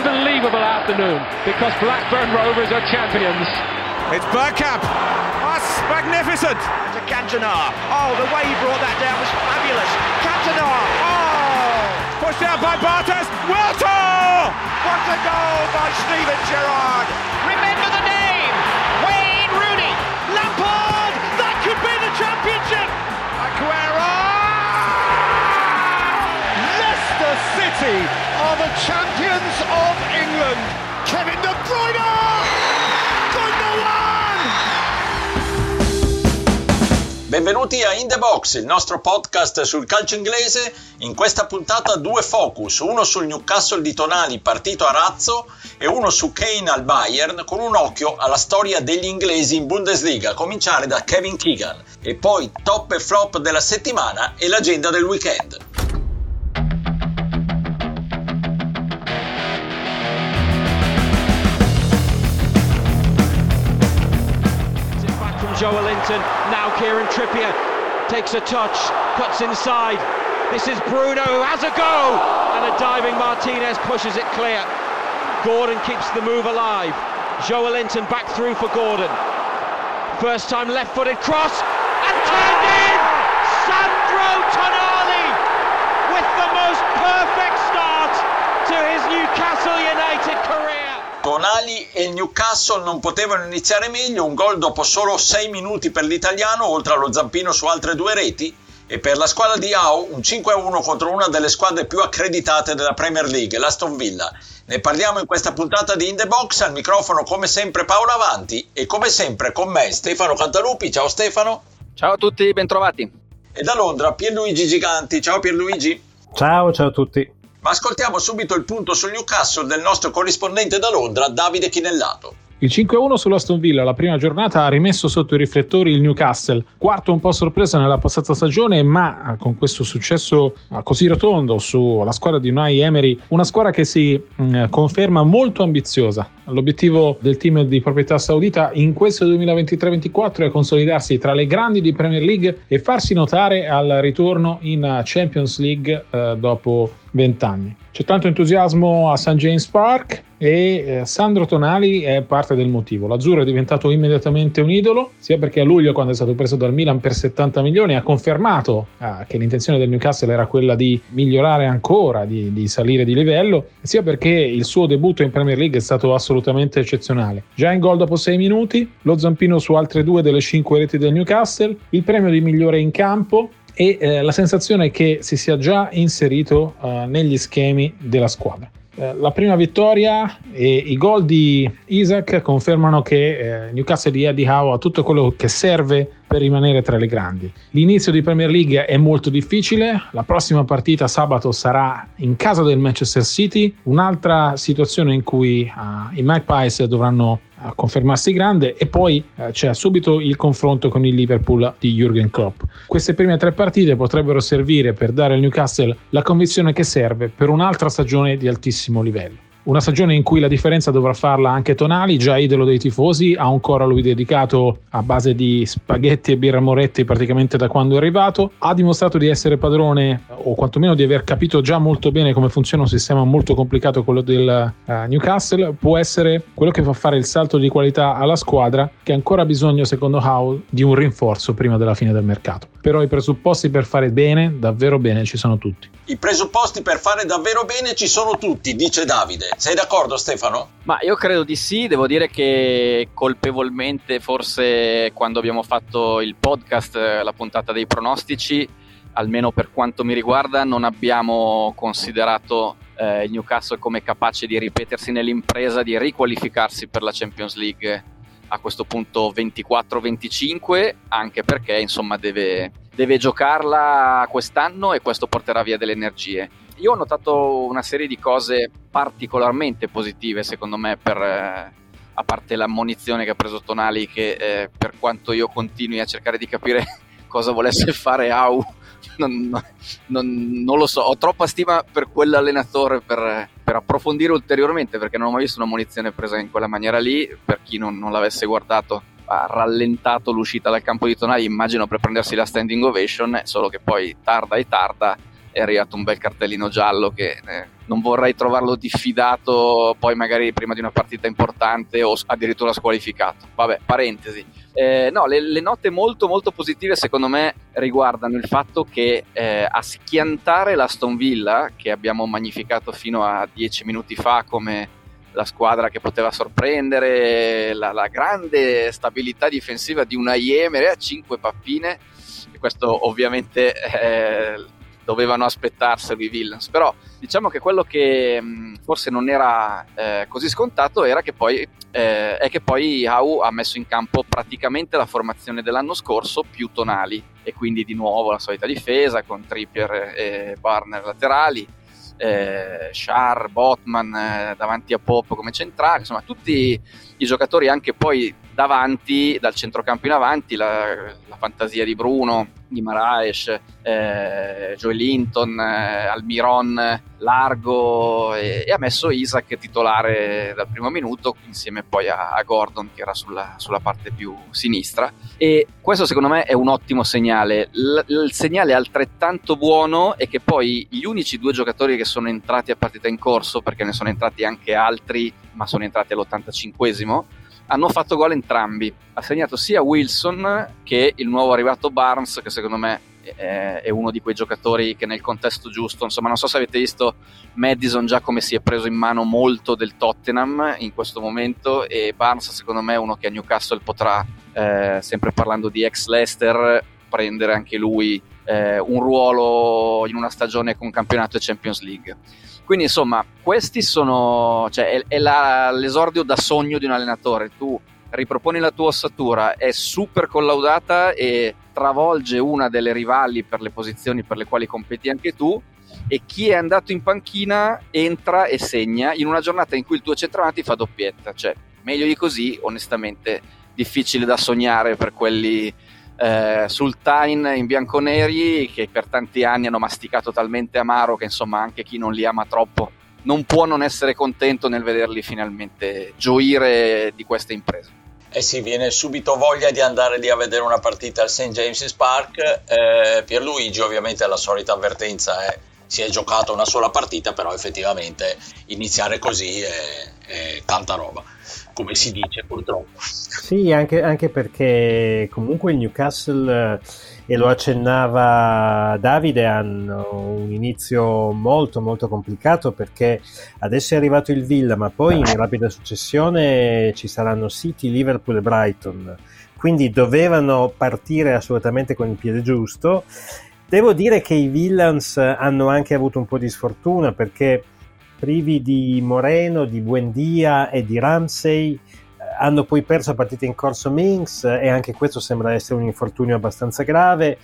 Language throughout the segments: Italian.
Unbelievable afternoon because Blackburn Rovers are champions. It's Burkamp. That's magnificent. To Cantona. Oh, the way he brought that down was fabulous. Cantona. Oh! Pushed out by Bartes. Wiltor! What a goal by Steven Gerrard. Remember the name. Wayne Rooney. Lampard. That could be the championship. Aguero! Leicester City are the champions of England. Kevin De Bruyne. Benvenuti a In The Box, il nostro podcast sul calcio inglese. In questa puntata due focus, uno sul Newcastle di Tonali partito a razzo e uno su Kane al Bayern con un occhio alla storia degli inglesi in Bundesliga, a cominciare da Kevin Keegan e poi top e flop della settimana e l'agenda del weekend. Joel Linton, now Kieran Trippier takes a touch, cuts inside. This is Bruno who has a go, and a diving Martinez pushes it clear. Gordon keeps the move alive. Joel Linton back through for Gordon. First time left footed cross, and turned in! Sandro Tonali with the most Tonali e il Newcastle non potevano iniziare meglio, un gol dopo solo 6 minuti per l'italiano, oltre allo zampino su altre due reti, e per la squadra di Au un 5-1 contro una delle squadre più accreditate della Premier League, l'Aston Villa. Ne parliamo in questa puntata di In The Box, al microfono come sempre Paolo Avanti e come sempre con me Stefano Cantalupi, ciao Stefano. Ciao a tutti, bentrovati. E da Londra Pierluigi Giganti, ciao Pierluigi. Ciao, ciao a tutti. Ma ascoltiamo subito il punto sul Newcastle del nostro corrispondente da Londra, Davide Chinellato. Il 5-1 sull'Aston Villa, la prima giornata, ha rimesso sotto i riflettori il Newcastle, quarto un po' sorpresa nella passata stagione, ma con questo successo così rotondo sulla squadra di Unai Emery, una squadra che si mh, conferma molto ambiziosa. L'obiettivo del team di proprietà saudita in questo 2023-24 è consolidarsi tra le grandi di Premier League e farsi notare al ritorno in Champions League eh, dopo 20 anni. C'è tanto entusiasmo a St. James Park e eh, Sandro Tonali è parte del motivo. L'azzurro è diventato immediatamente un idolo, sia perché a luglio, quando è stato preso dal Milan per 70 milioni, ha confermato ah, che l'intenzione del Newcastle era quella di migliorare ancora, di, di salire di livello, sia perché il suo debutto in Premier League è stato assolutamente eccezionale. Già in gol dopo 6 minuti, lo zampino su altre due delle 5 reti del Newcastle, il premio di migliore in campo e eh, la sensazione è che si sia già inserito uh, negli schemi della squadra. Eh, la prima vittoria e i gol di Isaac confermano che eh, Newcastle di Eddie Howe ha tutto quello che serve per rimanere tra le grandi. L'inizio di Premier League è molto difficile, la prossima partita sabato sarà in casa del Manchester City, un'altra situazione in cui uh, i Magpies dovranno uh, confermarsi grande e poi uh, c'è subito il confronto con il Liverpool di Jürgen Klopp. Queste prime tre partite potrebbero servire per dare al Newcastle la convinzione che serve per un'altra stagione di altissimo livello. Una stagione in cui la differenza dovrà farla anche Tonali, già idolo dei tifosi, ha un coro a lui dedicato a base di spaghetti e birra Moretti praticamente da quando è arrivato. Ha dimostrato di essere padrone, o quantomeno di aver capito già molto bene come funziona un sistema molto complicato, quello del uh, Newcastle. Può essere quello che fa fare il salto di qualità alla squadra, che ha ancora bisogno, secondo Howe, di un rinforzo prima della fine del mercato. Però i presupposti per fare bene, davvero bene, ci sono tutti. I presupposti per fare davvero bene ci sono tutti, dice Davide. Sei d'accordo Stefano? Ma io credo di sì, devo dire che colpevolmente forse quando abbiamo fatto il podcast, la puntata dei pronostici, almeno per quanto mi riguarda, non abbiamo considerato eh, il Newcastle come capace di ripetersi nell'impresa di riqualificarsi per la Champions League a questo punto 24-25, anche perché insomma deve deve giocarla quest'anno e questo porterà via delle energie. Io ho notato una serie di cose particolarmente positive, secondo me, per, eh, a parte l'ammonizione che ha preso Tonali, che eh, per quanto io continui a cercare di capire cosa volesse fare Au, non, non, non, lo so, ho troppa stima per quell'allenatore per, per, approfondire ulteriormente, perché non ho mai visto una munizione presa in quella maniera lì, per chi non, non l'avesse guardato ha rallentato l'uscita dal campo di Tonali, immagino per prendersi la standing ovation, solo che poi tarda e tarda è arrivato un bel cartellino giallo che eh, non vorrei trovarlo diffidato poi magari prima di una partita importante o addirittura squalificato. Vabbè, parentesi. Eh, no, le, le, note molto molto positive secondo me riguardano il fatto che eh, a schiantare l'Aston Villa, che abbiamo magnificato fino a dieci minuti fa come la squadra che poteva sorprendere, la, la grande stabilità difensiva di una Iemere a cinque pappine, e questo ovviamente eh, dovevano aspettarselo i Villains, però diciamo che quello che mh, forse non era eh, così scontato era che poi, eh, è che poi Hau ha messo in campo praticamente la formazione dell'anno scorso più tonali. E quindi di nuovo la solita difesa con Trippier e Barner laterali eh, Char, Botman eh, davanti a Pop come centrale, insomma tutti i giocatori anche poi davanti, dal centrocampo in avanti, la, la fantasia di Bruno, di Maraes, eh, Joe Linton, eh, Almiron, Largo e, e, ha messo Isaac titolare dal primo minuto insieme poi a, a Gordon che era sulla, sulla, parte più sinistra e questo secondo me è un ottimo segnale. L- il segnale altrettanto buono è che poi gli unici due giocatori che sono entrati a partita in corso, perché ne sono entrati anche altri ma sono entrati all'85esimo, hanno fatto gol entrambi. Ha segnato sia Wilson che il nuovo arrivato Barnes, che secondo me è uno di quei giocatori che nel contesto giusto, insomma, non so se avete visto Madison già come si è preso in mano molto del Tottenham in questo momento e Barnes secondo me è uno che a Newcastle potrà, eh, sempre parlando di ex Leicester, prendere anche lui eh, un ruolo in una stagione con campionato e Champions League. Quindi insomma, questi sono, cioè, è, è la, l'esordio da sogno di un allenatore. Tu riproponi la tua ossatura, è super collaudata e travolge una delle rivali per le posizioni per le quali competi anche tu. E chi è andato in panchina entra e segna in una giornata in cui il tuo centravanti fa doppietta. Cioè, meglio di così, onestamente, difficile da sognare per quelli eh, Sultain in bianconeri che per tanti anni hanno masticato talmente amaro che insomma anche chi non li ama troppo non può non essere contento nel vederli finalmente gioire di questa impresa. Eh sì, viene subito voglia di andare lì a vedere una partita al St. James's Park. Eh, Pierluigi ovviamente la solita avvertenza è si è giocato una sola partita, però effettivamente iniziare così è, è tanta roba come si dice purtroppo. Sì, anche, anche perché comunque il Newcastle, e lo accennava Davide, hanno un inizio molto molto complicato perché adesso è arrivato il Villa, ma poi in rapida successione ci saranno City, Liverpool e Brighton. Quindi dovevano partire assolutamente con il piede giusto. Devo dire che i Villans hanno anche avuto un po' di sfortuna perché privi di Moreno, di Buendia e di Ramsey. Eh, hanno poi perso a partita in corso Minx e anche questo sembra essere un infortunio abbastanza grave.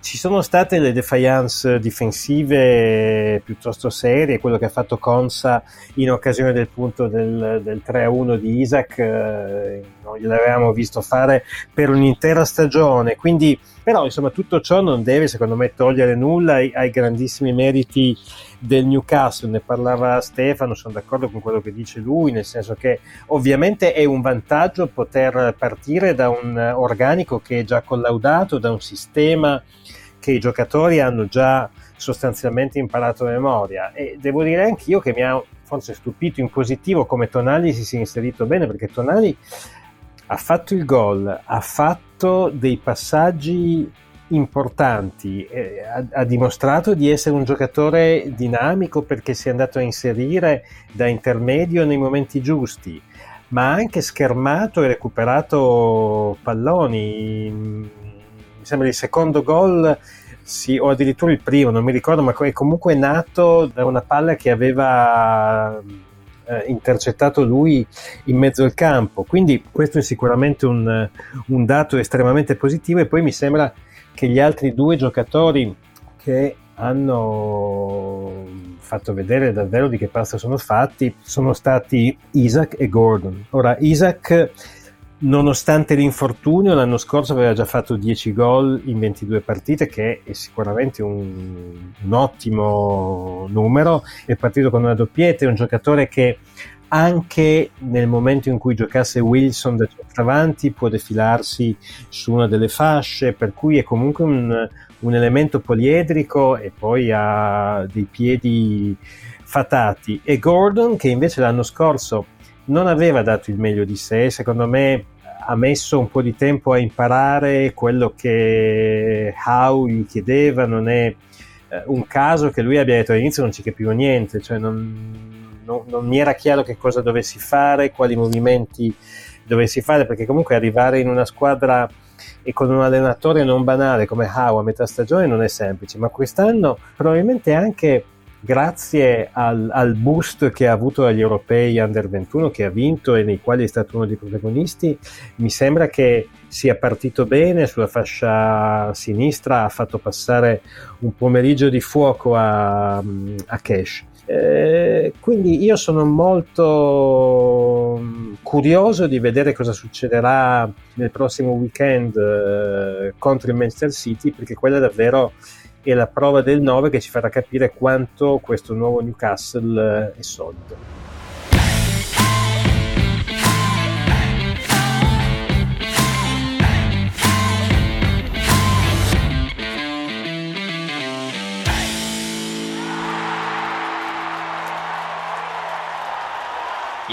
Ci sono state le defiance difensive piuttosto serie, quello che ha fatto Consa in occasione del punto del, del 3-1 di Isaac, eh, non gliel'avevamo visto fare per un'intera stagione, quindi però insomma tutto ciò non deve secondo me togliere nulla ai, ai grandissimi meriti del Newcastle, ne parlava Stefano, sono d'accordo con quello che dice lui, nel senso che ovviamente è un vantaggio poter partire da un organico che è già collaudato, da un sistema che i giocatori hanno già sostanzialmente imparato a memoria. E devo dire anch'io che mi ha forse stupito in positivo come Tonali si sia inserito bene perché Tonali ha fatto il gol, ha fatto dei passaggi importanti, eh, ha, ha, dimostrato di essere un giocatore dinamico perché si è andato a inserire da intermedio nei momenti giusti, ma ha anche schermato e recuperato palloni. Mi sembra il secondo gol sì, o addirittura il primo, non mi ricordo, ma è comunque nato da una palla che aveva eh, intercettato lui in mezzo al campo. Quindi questo è sicuramente un, un dato estremamente positivo e poi mi sembra che gli altri due giocatori che hanno fatto vedere davvero di che pasta sono fatti sono stati Isaac e Gordon. Ora, Isaac, nonostante l'infortunio, l'anno scorso aveva già fatto 10 gol in 22 partite, che è sicuramente un, un ottimo numero. È partito con una doppietta, è un giocatore che anche nel momento in cui giocasse Wilson da centravanti può defilarsi su una delle fasce, per cui è comunque un, un elemento poliedrico e poi ha dei piedi fatati. E Gordon, che invece l'anno scorso non aveva dato il meglio di sé, secondo me ha messo un po' di tempo a imparare quello che Howe gli chiedeva, non è eh, un caso che lui abbia detto all'inizio non ci capivo niente, cioè non, non, non mi era chiaro che cosa dovessi fare, quali movimenti dovessi fare, perché comunque arrivare in una squadra e con un allenatore non banale come Howe a metà stagione non è semplice, ma quest'anno probabilmente anche grazie al, al, boost che ha avuto agli europei under 21 che ha vinto e nei quali è stato uno dei protagonisti, mi sembra che sia partito bene sulla fascia sinistra, ha fatto passare un pomeriggio di fuoco a, a Cash. Eh, quindi io sono molto mm, curioso di vedere cosa succederà nel prossimo weekend eh, contro il Manchester City perché quella davvero è la prova del 9 che ci farà capire quanto questo nuovo Newcastle eh, è solido.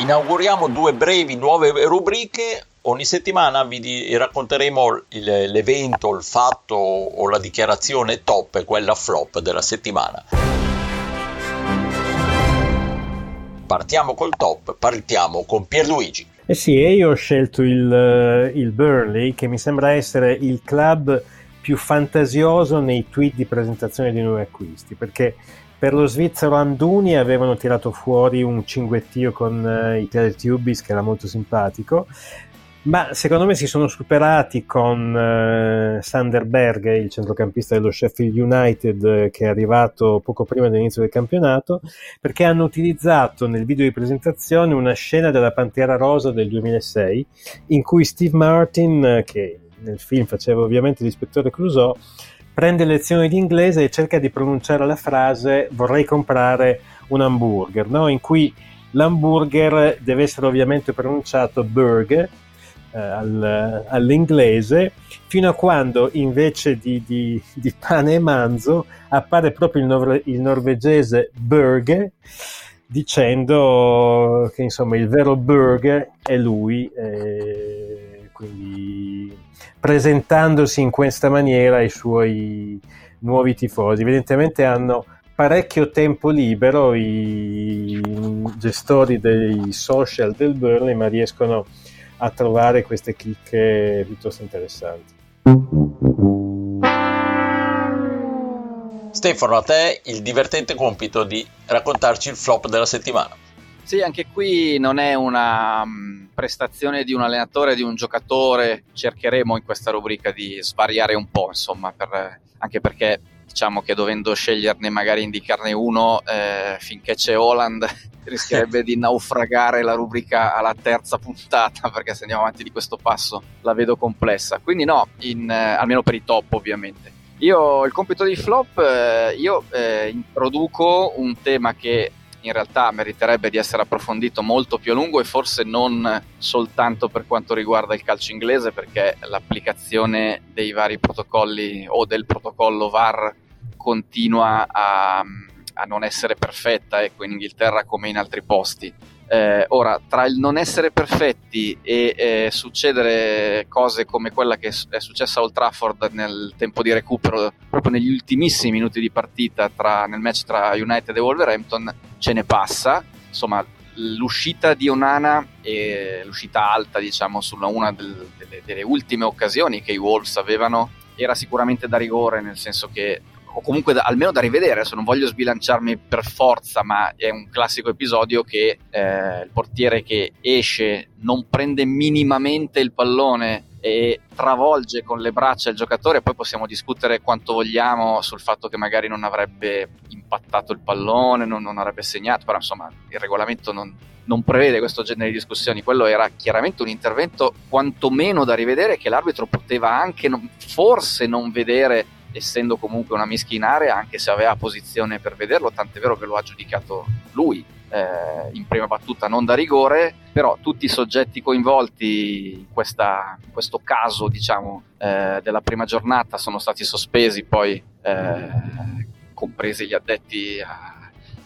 Inauguriamo due brevi nuove rubriche. Ogni settimana vi racconteremo il, l'evento, il fatto o la dichiarazione top e quella flop della settimana. Partiamo col top, partiamo con Pierluigi. Eh sì, io ho scelto il, il Burnley che mi sembra essere il club più fantasioso nei tweet di presentazione di nuovi acquisti perché per lo svizzero Anduni avevano tirato fuori un cinguettio con uh, i Teletubbies che era molto simpatico ma secondo me si sono superati con uh, Sanderberg, il centrocampista dello Sheffield United che è arrivato poco prima dell'inizio del campionato, perché hanno utilizzato nel video di presentazione una scena della Pantera Rosa del 2006 in cui Steve Martin, che nel film faceva ovviamente l'ispettore Clouseau, prende lezioni di inglese e cerca di pronunciare la frase vorrei comprare un hamburger, no? in cui l'hamburger deve essere ovviamente pronunciato burger eh, al, all'inglese, fino a quando invece di, di, di, pane e manzo appare proprio il, nor- il norvegese burger dicendo che insomma il vero burger è lui. Eh, quindi presentandosi in questa maniera ai suoi nuovi tifosi. Evidentemente hanno parecchio tempo libero i gestori dei social del Burnley, ma riescono a trovare queste chicche piuttosto interessanti. Stefano, a te il divertente compito di raccontarci il flop della settimana. Sì, anche qui non è una um, prestazione di un allenatore, di un giocatore. Cercheremo in questa rubrica di svariare un po', insomma, per, anche perché diciamo che dovendo sceglierne magari indicarne uno eh, finché c'è Holland rischierebbe di naufragare la rubrica alla terza puntata perché se andiamo avanti di questo passo la vedo complessa quindi no in, eh, almeno per i top ovviamente io il compito di flop eh, io eh, introduco un tema che in realtà meriterebbe di essere approfondito molto più a lungo e forse non soltanto per quanto riguarda il calcio inglese perché l'applicazione dei vari protocolli o del protocollo VAR continua a, a non essere perfetta ecco, in Inghilterra come in altri posti eh, ora, tra il non essere perfetti e eh, succedere cose come quella che è successa a Old Trafford nel tempo di recupero, proprio negli ultimissimi minuti di partita tra, nel match tra United e Wolverhampton, ce ne passa. Insomma, l'uscita di Onana e l'uscita alta, diciamo, su una del, delle, delle ultime occasioni che i Wolves avevano era sicuramente da rigore, nel senso che o comunque da, almeno da rivedere, adesso non voglio sbilanciarmi per forza, ma è un classico episodio che eh, il portiere che esce non prende minimamente il pallone e travolge con le braccia il giocatore, poi possiamo discutere quanto vogliamo sul fatto che magari non avrebbe impattato il pallone, non, non avrebbe segnato, però insomma il regolamento non, non prevede questo genere di discussioni, quello era chiaramente un intervento quantomeno da rivedere che l'arbitro poteva anche non, forse non vedere essendo comunque una mischia in area anche se aveva posizione per vederlo, tant'è vero che lo ha giudicato lui eh, in prima battuta non da rigore, però tutti i soggetti coinvolti in, questa, in questo caso diciamo, eh, della prima giornata sono stati sospesi, poi eh, compresi gli addetti a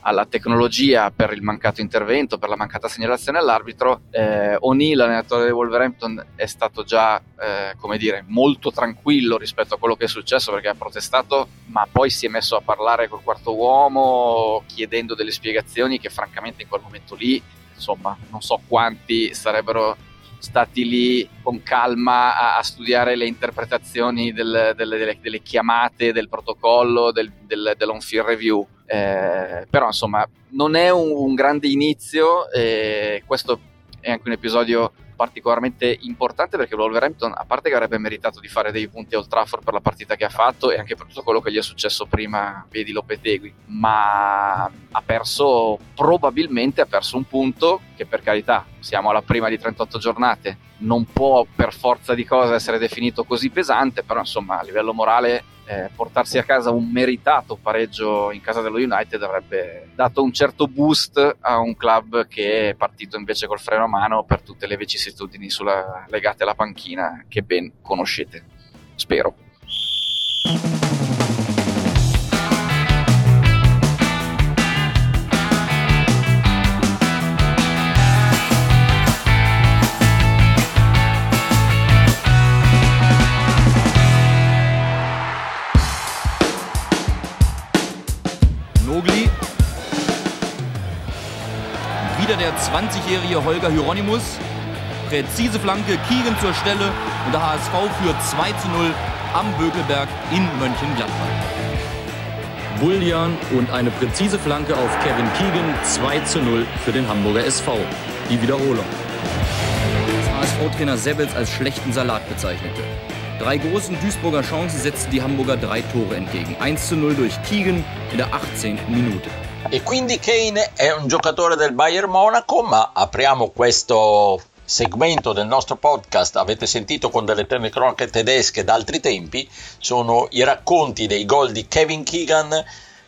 alla tecnologia per il mancato intervento, per la mancata segnalazione all'arbitro. Eh, O'Neill, allenatore di Wolverhampton, è stato già, eh, come dire, molto tranquillo rispetto a quello che è successo perché ha protestato, ma poi si è messo a parlare col quarto uomo chiedendo delle spiegazioni che francamente in quel momento lì, insomma, non so quanti sarebbero stati lì con calma a, a studiare le interpretazioni del, delle, delle, delle, chiamate, del protocollo, del, del, dell'on-field review. Eh, però insomma non è un, un grande inizio e questo è anche un episodio particolarmente importante perché Wolverhampton, a parte che avrebbe meritato di fare dei punti a Old Trafford per la partita che ha fatto e anche per tutto quello che gli è successo prima, vedi Lopetegui, ma ha perso, probabilmente ha perso un punto che per carità, siamo alla prima di 38 giornate, non può per forza di cosa essere definito così pesante, però insomma a livello morale eh, portarsi a casa un meritato pareggio in casa dello United avrebbe dato un certo boost a un club che è partito invece col freno a mano per tutte le vicissitudini sulla, legate alla panchina che ben conoscete. Spero. 20-jährige Holger Hieronymus. Präzise Flanke, Kiegen zur Stelle und der HSV führt 2 zu 0 am Bökelberg in Mönchengladbach. Bullian und eine präzise Flanke auf Kevin Keegan 2 zu 0 für den Hamburger SV. Die Wiederholung. HSV-Trainer Sebels als schlechten Salat bezeichnete. Drei großen Duisburger Chancen setzten die Hamburger drei Tore entgegen. 1 zu 0 durch Keegan in der 18. Minute. E quindi Kane è un giocatore del Bayern Monaco, ma apriamo questo segmento del nostro podcast, avete sentito con delle telecronache tedesche d'altri tempi, sono i racconti dei gol di Kevin Keegan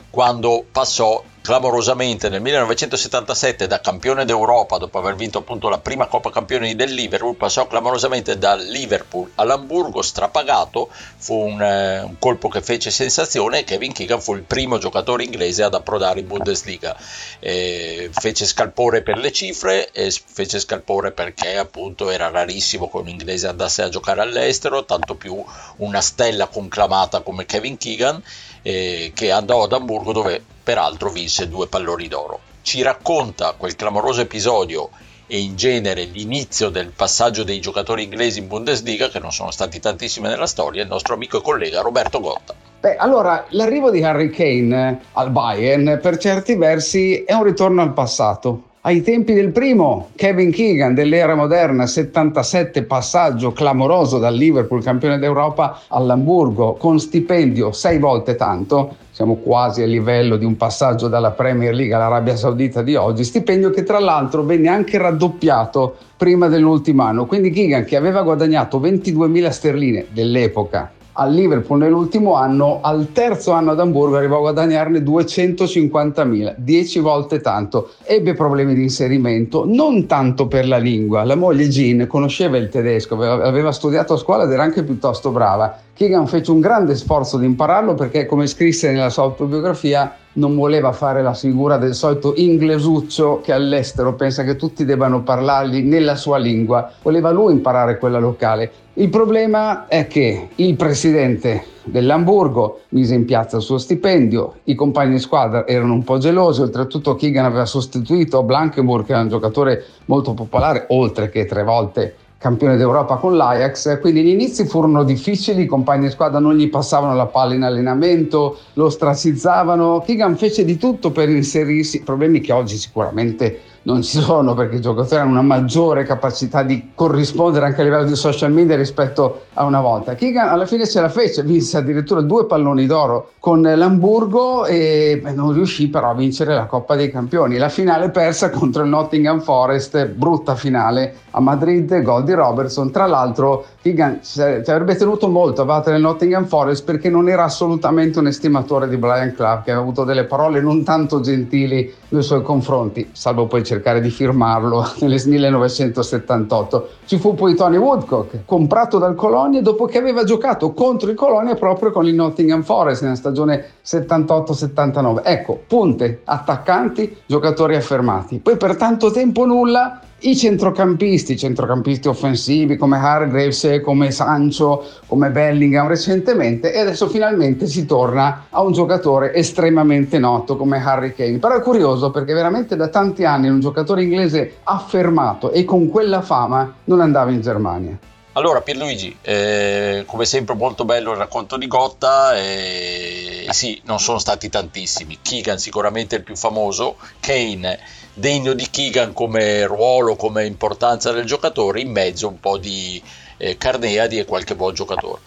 quando passò clamorosamente nel 1977 da campione d'Europa dopo aver vinto appunto la prima Coppa Campioni del Liverpool passò clamorosamente dal Liverpool all'Hamburgo strapagato fu un, eh, un, colpo che fece sensazione e Kevin Keegan fu il primo giocatore inglese ad approdare in Bundesliga. Eh, fece scalpore per le cifre e fece scalpore perché appunto era rarissimo che un inglese andasse a giocare all'estero tanto più una stella conclamata come Kevin Keegan eh, che andò ad Hamburgo dove peraltro vinse due palloni d'oro. Ci racconta quel clamoroso episodio e in genere l'inizio del passaggio dei giocatori inglesi in Bundesliga, che non sono stati tantissimi nella storia, il nostro amico e collega Roberto Gotta. Beh, allora, l'arrivo di Harry Kane al Bayern per certi versi è un ritorno al passato. Ai tempi del primo, Kevin Keegan dell'era moderna, 77 passaggio clamoroso dal Liverpool, campione d'Europa, all'Hamburgo, con stipendio sei volte tanto, siamo quasi a livello di un passaggio dalla Premier League all'Arabia Saudita di oggi, stipendio che tra l'altro venne anche raddoppiato prima dell'ultimo anno. Quindi Keegan, che aveva guadagnato 22.000 sterline dell'epoca al Liverpool nell'ultimo anno, al terzo anno ad Hamburgo arrivò a guadagnarne 250.000, 10 volte tanto. Ebbe problemi di inserimento, non tanto per la lingua. La moglie Jean conosceva il tedesco, aveva studiato a scuola ed era anche piuttosto brava. Keegan fece un grande sforzo di impararlo perché, come scrisse nella sua autobiografia, non voleva fare la figura del solito inglesuccio che all'estero pensa che tutti debbano parlargli nella sua lingua. Voleva lui imparare quella locale. Il problema è che il presidente dell'Hamburgo mise in piazza il suo stipendio, i compagni di squadra erano un po' gelosi, oltretutto Keegan aveva sostituito Blankenburg che era un giocatore molto popolare, oltre che tre volte campione d'Europa con l'Ajax, quindi gli inizi furono difficili, i compagni di squadra non gli passavano la palla in allenamento, lo ostracizzavano, Keegan fece di tutto per inserirsi, problemi che oggi sicuramente non ci sono perché i giocatori hanno una maggiore capacità di corrispondere anche a livello di social media rispetto a una volta. Keegan alla fine ce la fece, vinse addirittura due palloni d'oro con l'Hamburgo e non riuscì però a vincere la Coppa dei Campioni. La finale persa contro il Nottingham Forest, brutta finale a Madrid, gol di Robertson. Tra l'altro Keegan ci avrebbe tenuto molto a battere il Nottingham Forest perché non era assolutamente un estimatore di Brian Clough che aveva avuto delle parole non tanto gentili nei suoi confronti, salvo poi cercare di firmarlo nel 1978. Ci fu poi Tony Woodcock, comprato dal Colonia dopo che aveva giocato contro il Colonia proprio con il Nottingham Forest nella stagione 78-79. Ecco, punte, attaccanti, giocatori affermati. Poi per tanto tempo nulla i centrocampisti, centrocampisti offensivi come Hargreaves, come Sancho, come Bellingham recentemente e adesso finalmente si torna a un giocatore estremamente noto come Harry Kane. Però è curioso perché veramente da tanti anni un giocatore inglese affermato e con quella fama non andava in Germania. Allora Pierluigi, eh, come sempre molto bello il racconto di Gotta, eh, sì, non sono stati tantissimi, Keegan sicuramente il più famoso, Kane degno di Keegan come ruolo, come importanza del giocatore, in mezzo un po' di eh, Carneadi e qualche buon giocatore.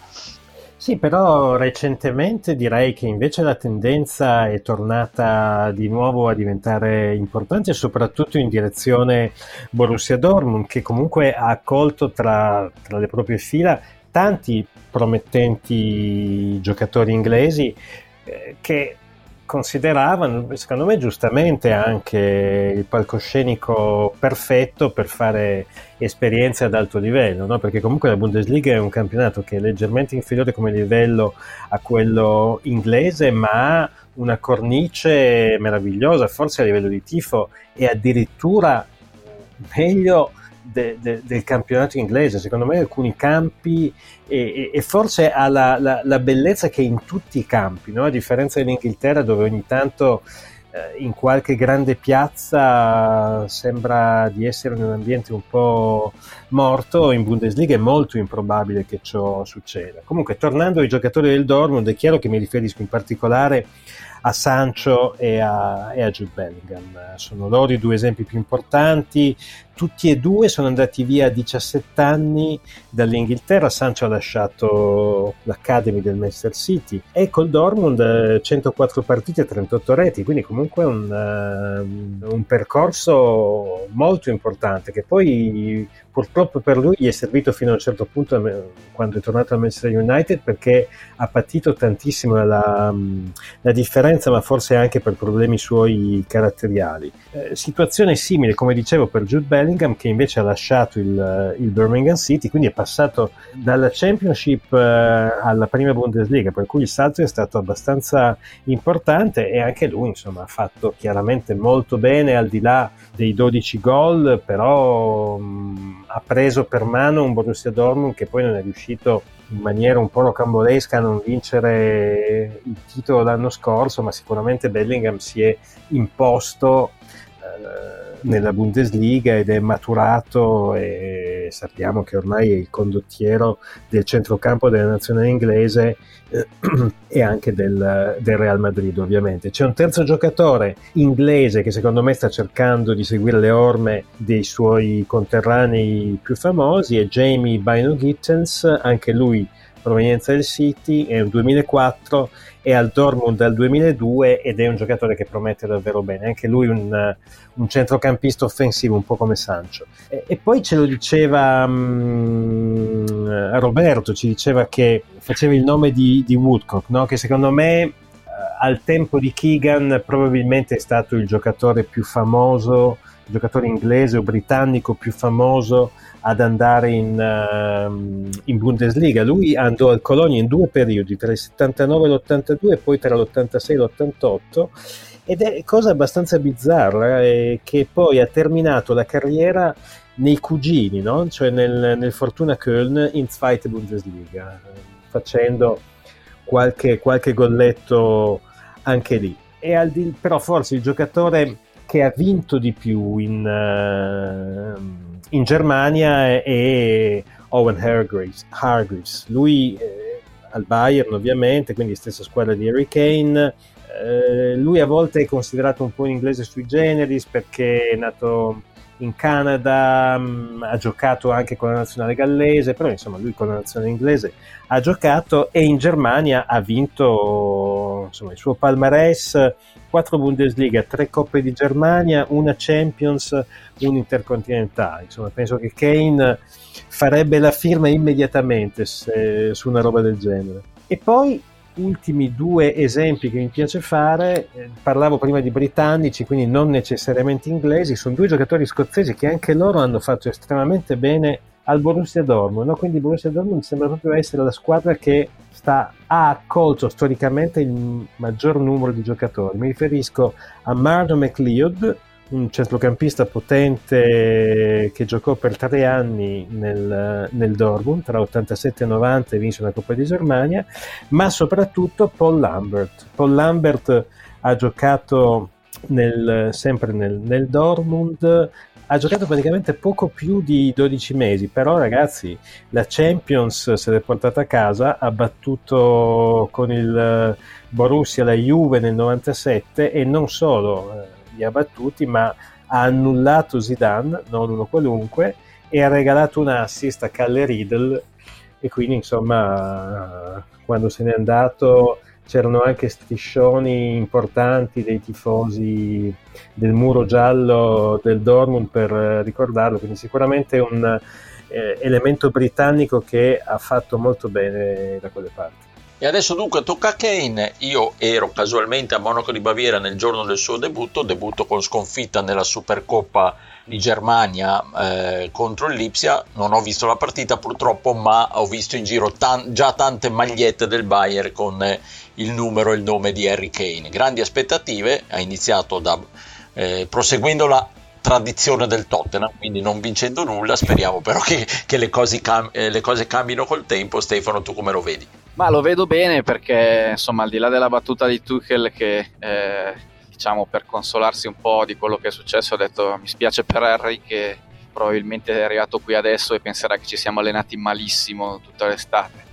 Sì, però recentemente direi che invece la tendenza è tornata di nuovo a diventare importante, soprattutto in direzione Borussia Dortmund, che comunque ha accolto tra, tra le proprie fila tanti promettenti giocatori inglesi eh, che consideravano, secondo me giustamente, anche il palcoscenico perfetto per fare esperienze ad alto livello, no? perché comunque la Bundesliga è un campionato che è leggermente inferiore come livello a quello inglese, ma ha una cornice meravigliosa, forse a livello di tifo, e addirittura meglio de, de, del campionato inglese, secondo me alcuni campi e, e forse ha la, la, la, bellezza che in tutti i campi, no? a differenza dell'Inghilterra dove ogni tanto eh, in qualche grande piazza sembra di essere in un ambiente un po' morto, in Bundesliga è molto improbabile che ciò succeda. Comunque tornando ai giocatori del Dortmund è chiaro che mi riferisco in particolare a Sancho e a, e a Jude Bellingham. Sono loro i due esempi più importanti. Tutti e due sono andati via a 17 anni dall'Inghilterra. Sancho ha lasciato l'Academy del Manchester City e col Dortmund 104 eh, partite e 38 reti, quindi comunque un, uh, un percorso molto importante che poi purtroppo per lui gli è servito fino a un certo punto quando è tornato al Manchester United perché ha patito tantissimo la, la differenza ma forse anche per problemi suoi caratteriali. Eh, situazione simile come dicevo per Jude Bellingham che invece ha lasciato il, il Birmingham City quindi è passato dalla Championship eh, alla prima Bundesliga per cui il salto è stato abbastanza importante e anche lui insomma ha fatto chiaramente molto bene al di là dei 12 gol però mh, ha preso per mano un Borussia Dortmund che poi non è riuscito in maniera un po' rocambolesca a non vincere il titolo l'anno scorso, ma sicuramente Bellingham si è imposto eh, nella Bundesliga ed è maturato e sappiamo che ormai è il condottiero del centrocampo della nazionale inglese eh, e anche del, del, Real Madrid ovviamente. C'è un terzo giocatore inglese che secondo me sta cercando di seguire le orme dei suoi conterranei più famosi, è Jamie Bino Gittens, anche lui provenienza del City, è un 2004, è al Dortmund dal 2002 ed è un giocatore che promette davvero bene, anche lui un, un centrocampista offensivo un po' come Sancho. E, e poi ce lo diceva um, Roberto, ci diceva che faceva il nome di, di Woodcock, no? che secondo me uh, al tempo di Keegan probabilmente è stato il giocatore più famoso, il giocatore inglese o britannico più famoso ad andare in, uh, in, Bundesliga. Lui andò al Colonia in due periodi, tra il 79 e l'82 e poi tra l'86 e l'88 ed è cosa abbastanza bizzarra eh, che poi ha terminato la carriera nei cugini, no? cioè nel, nel, Fortuna Köln in Zweite Bundesliga, facendo qualche, qualche golletto anche lì. Di, però forse il giocatore che ha vinto di più in, uh, in Germania è Owen Hargreaves. Hargreaves. Lui eh, al Bayern ovviamente, quindi stessa squadra di Harry Kane. Eh, lui a volte è considerato un po' in inglese sui generis perché è nato in Canada, mh, mm, ha giocato anche con la nazionale gallese, però insomma lui con la nazionale inglese ha giocato e in Germania ha vinto insomma, il suo palmarès, 4 Bundesliga, 3 Coppe di Germania, una Champions, un Intercontinentale. Insomma, penso che Kane farebbe la firma immediatamente se, su una roba del genere. E poi ultimi due esempi che mi piace fare, eh, parlavo prima di britannici, quindi non necessariamente inglesi, sono due giocatori scozzesi che anche loro hanno fatto estremamente bene al Borussia Dortmund, no? quindi Borussia Dortmund sembra proprio essere la squadra che sta, ha accolto storicamente il maggior numero di giocatori. Mi riferisco a Marlon McLeod, un centrocampista potente che giocò per tre anni nel, nel Dortmund tra 87 e 90 e vinse una Coppa di Germania, ma soprattutto Paul Lambert. Paul Lambert ha giocato nel, sempre nel, nel Dortmund, ha giocato praticamente poco più di 12 mesi, però ragazzi la Champions se l'è portata a casa, ha battuto con il Borussia la Juve nel 97 e non solo, ha battuti, ma ha annullato Zidane, non uno qualunque, e ha regalato un assist a Calle Riddle e quindi insomma quando se n'è andato c'erano anche striscioni importanti dei tifosi del muro giallo del Dortmund per ricordarlo, quindi sicuramente un eh, elemento britannico che ha fatto molto bene da quelle parti. E adesso dunque tocca a Kane. Io ero casualmente a Monaco di Baviera nel giorno del suo debutto, debutto con sconfitta nella Supercoppa di Germania eh, contro Lipsia. Non ho visto la partita purtroppo, ma ho visto in giro tan- già tante magliette del Bayern con eh, il numero e il nome di Harry Kane. Grandi aspettative, ha iniziato da eh, proseguendo la tradizione del Tottenham, quindi non vincendo nulla, speriamo però che, che le, cose cam- eh, le cose cambino col tempo. Stefano, tu come lo vedi? Ma lo vedo bene perché, insomma, al di là della battuta di Tuchel che, eh, diciamo, per consolarsi un po' di quello che è successo ha detto mi spiace per Harry che probabilmente è arrivato qui adesso e penserà che ci siamo allenati malissimo tutta l'estate.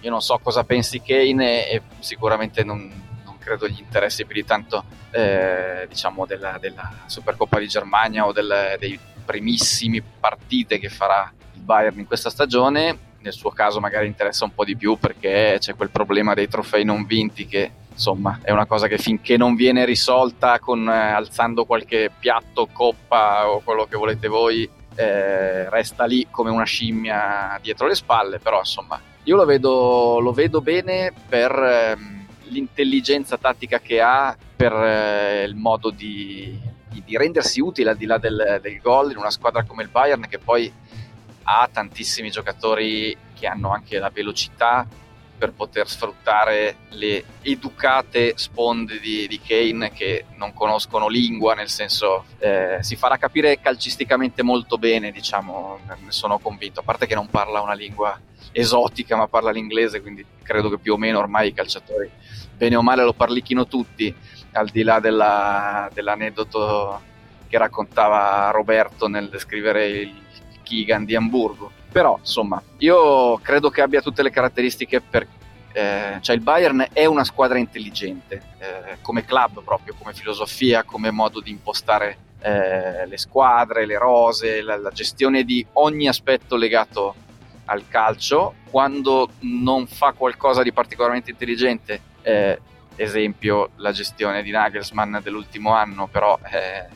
Io non so cosa pensi Kane e, sicuramente non, non, credo gli interessi più di tanto eh, diciamo della, della, Supercoppa di Germania o del, dei primissimi partite che farà il Bayern in questa stagione. Nel suo caso magari interessa un po' di più perché c'è quel problema dei trofei non vinti che insomma è una cosa che finché non viene risolta con, eh, alzando qualche piatto, coppa o quello che volete voi eh, resta lì come una scimmia dietro le spalle. Però insomma io lo vedo, lo vedo bene per ehm, l'intelligenza tattica che ha per eh, il modo di, di, di, rendersi utile al di là del, del gol in una squadra come il Bayern che poi ha tantissimi giocatori che hanno anche la velocità per poter sfruttare le educate sponde di, di Kane che non conoscono lingua, nel senso eh, si farà capire calcisticamente molto bene, diciamo, ne sono convinto, a parte che non parla una lingua esotica ma parla l'inglese, quindi credo che più o meno ormai i calciatori bene o male lo parlichino tutti, al di là della, dell'aneddoto che raccontava Roberto nel descrivere il Keegan di Hamburgo. Però, insomma, io credo che abbia tutte le caratteristiche per... Eh, cioè il Bayern è una squadra intelligente, eh, come club proprio, come filosofia, come modo di impostare eh, le squadre, le rose, la, la gestione di ogni aspetto legato al calcio. Quando non fa qualcosa di particolarmente intelligente, eh, esempio la gestione di Nagelsmann dell'ultimo anno, però eh,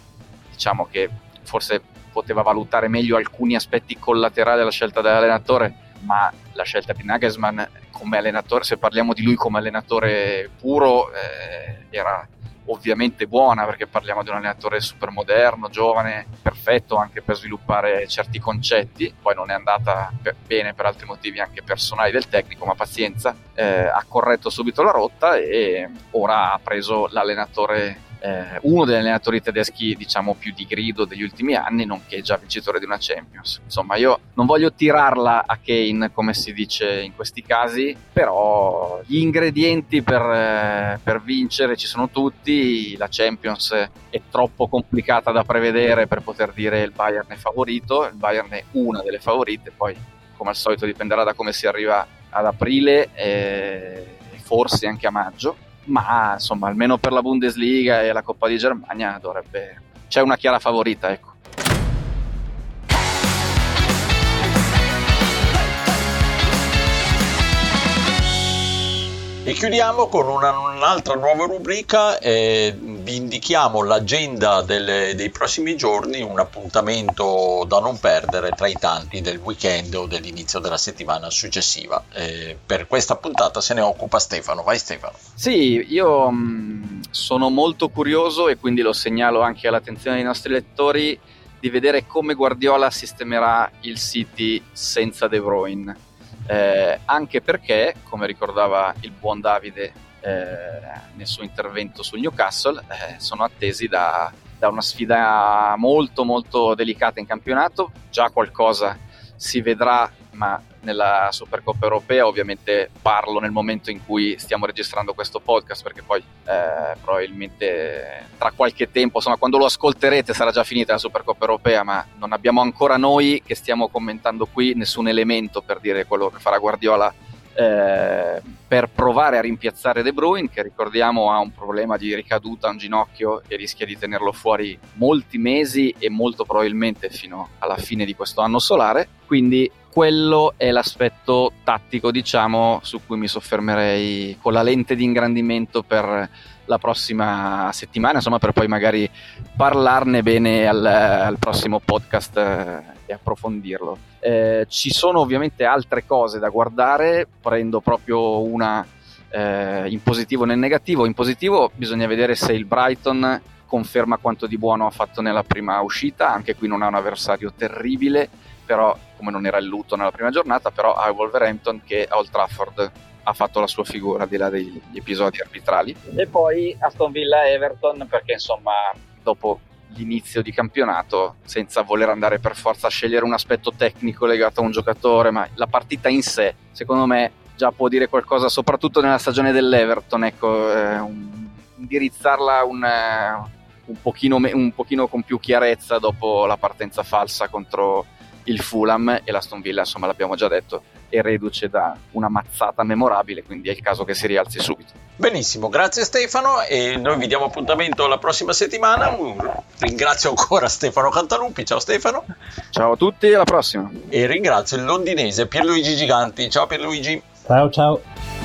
diciamo che forse poteva valutare meglio alcuni aspetti collaterali della scelta dell'allenatore, ma la scelta di Nagelsmann come allenatore, se parliamo di lui come allenatore puro, eh, era ovviamente buona perché parliamo di un allenatore super moderno, giovane, perfetto anche per sviluppare certi concetti, poi non è andata per, bene per altri motivi anche personali del tecnico, ma pazienza, eh, ha corretto subito la rotta e ora ha preso l'allenatore eh, uno degli allenatori tedeschi diciamo più di grido degli ultimi anni, nonché già vincitore di una Champions. Insomma, io non voglio tirarla a Kane come si dice in questi casi, però gli ingredienti per, eh, per vincere ci sono tutti, la Champions è troppo complicata da prevedere per poter dire il Bayern è favorito, il Bayern è una delle favorite, poi come al solito dipenderà da come si arriva ad aprile e forse anche a maggio ma insomma almeno per la Bundesliga e la Coppa di Germania dovrebbe c'è una chiara favorita ecco E chiudiamo con una, un'altra nuova rubrica, eh, vi indichiamo l'agenda delle, dei prossimi giorni, un appuntamento da non perdere tra i tanti del weekend o dell'inizio della settimana successiva. Eh, per questa puntata se ne occupa Stefano, vai Stefano. Sì, io mh, mm, sono molto curioso e quindi lo segnalo anche all'attenzione dei nostri lettori di vedere come Guardiola sistemerà il City senza De Bruyne eh, anche perché, come ricordava il buon Davide eh, nel suo intervento sul Newcastle, eh, sono attesi da, da, una sfida molto molto delicata in campionato, già qualcosa si vedrà, ma nella Supercoppa europea ovviamente parlo nel momento in cui stiamo registrando questo podcast perché poi eh, probabilmente tra qualche tempo insomma quando lo ascolterete sarà già finita la Supercoppa europea ma non abbiamo ancora noi che stiamo commentando qui nessun elemento per dire quello che farà Guardiola eh, per provare a rimpiazzare De Bruyne che ricordiamo ha un problema di ricaduta a un ginocchio e rischia di tenerlo fuori molti mesi e molto probabilmente fino alla fine di questo anno solare. Quindi quello è l'aspetto tattico diciamo su cui mi soffermerei con la lente di ingrandimento per la prossima settimana insomma per poi magari parlarne bene al, al prossimo podcast eh, e approfondirlo eh, ci sono ovviamente altre cose da guardare, prendo proprio una eh, in positivo nel negativo. In positivo bisogna vedere se il Brighton conferma quanto di buono ha fatto nella prima uscita, anche qui non ha un avversario terribile, però come non era il lutto nella prima giornata, però ha Wolverhampton che a Old Trafford ha fatto la sua figura al di là degli episodi arbitrali. E poi Aston Villa Everton perché insomma dopo l'inizio di campionato senza voler andare per forza a scegliere un aspetto tecnico legato a un giocatore, ma la partita in sé, secondo me, già può dire qualcosa, soprattutto nella stagione dell'Everton, ecco, eh, un, indirizzarla un, eh, un, pochino, un pochino con più chiarezza dopo la partenza falsa contro il Fulham e l'Aston Villa, insomma l'abbiamo già detto, è reduce da una mazzata memorabile, quindi è il caso che si rialzi subito. Benissimo, grazie Stefano e noi vi diamo appuntamento la prossima settimana. Ringrazio ancora Stefano Cantalupi, ciao Stefano. Ciao a tutti, alla prossima. E ringrazio il londinese Pierluigi Giganti, ciao Pierluigi. Ciao ciao.